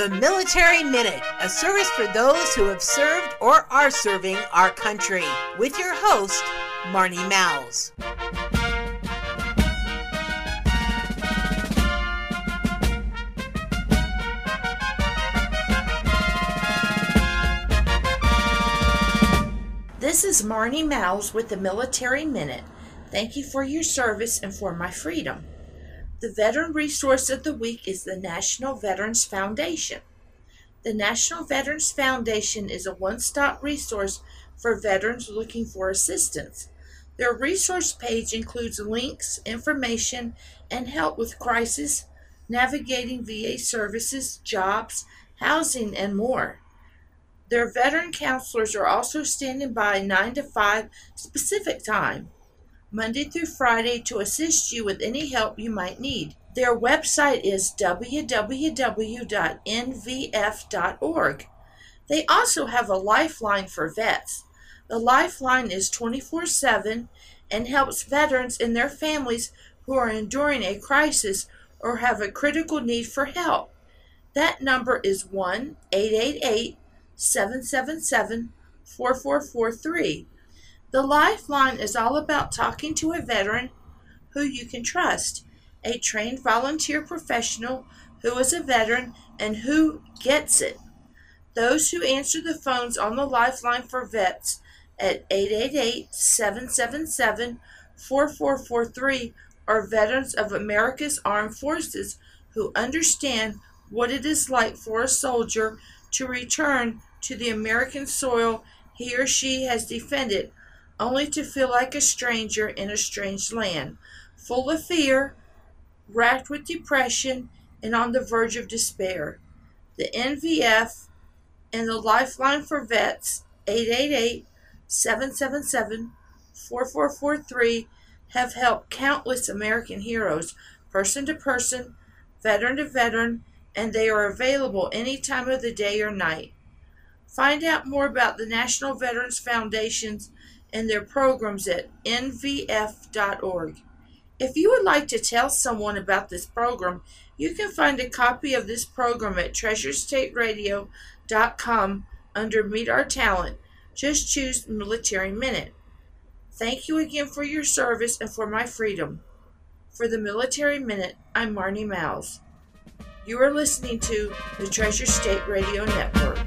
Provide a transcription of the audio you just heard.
The Military Minute, a service for those who have served or are serving our country, with your host, Marnie Mals. This is Marnie Mals with the Military Minute. Thank you for your service and for my freedom. The Veteran Resource of the Week is the National Veterans Foundation. The National Veterans Foundation is a one stop resource for veterans looking for assistance. Their resource page includes links, information, and help with crisis, navigating VA services, jobs, housing, and more. Their veteran counselors are also standing by 9 to 5 Pacific time. Monday through Friday to assist you with any help you might need. Their website is www.nvf.org. They also have a lifeline for vets. The lifeline is 24 7 and helps veterans and their families who are enduring a crisis or have a critical need for help. That number is 1 888 777 4443 the Lifeline is all about talking to a veteran who you can trust, a trained volunteer professional who is a veteran and who gets it. Those who answer the phones on the Lifeline for Vets at 888 777 4443 are veterans of America's Armed Forces who understand what it is like for a soldier to return to the American soil he or she has defended only to feel like a stranger in a strange land, full of fear, racked with depression, and on the verge of despair. The NVF and the Lifeline for Vets, 888 777 4443, have helped countless American heroes, person to person, veteran to veteran, and they are available any time of the day or night. Find out more about the National Veterans Foundation's and their programs at nvf.org. If you would like to tell someone about this program, you can find a copy of this program at treasurestateradio.com under Meet Our Talent. Just choose Military Minute. Thank you again for your service and for my freedom. For the Military Minute, I'm Marnie Miles. You are listening to the Treasure State Radio Network.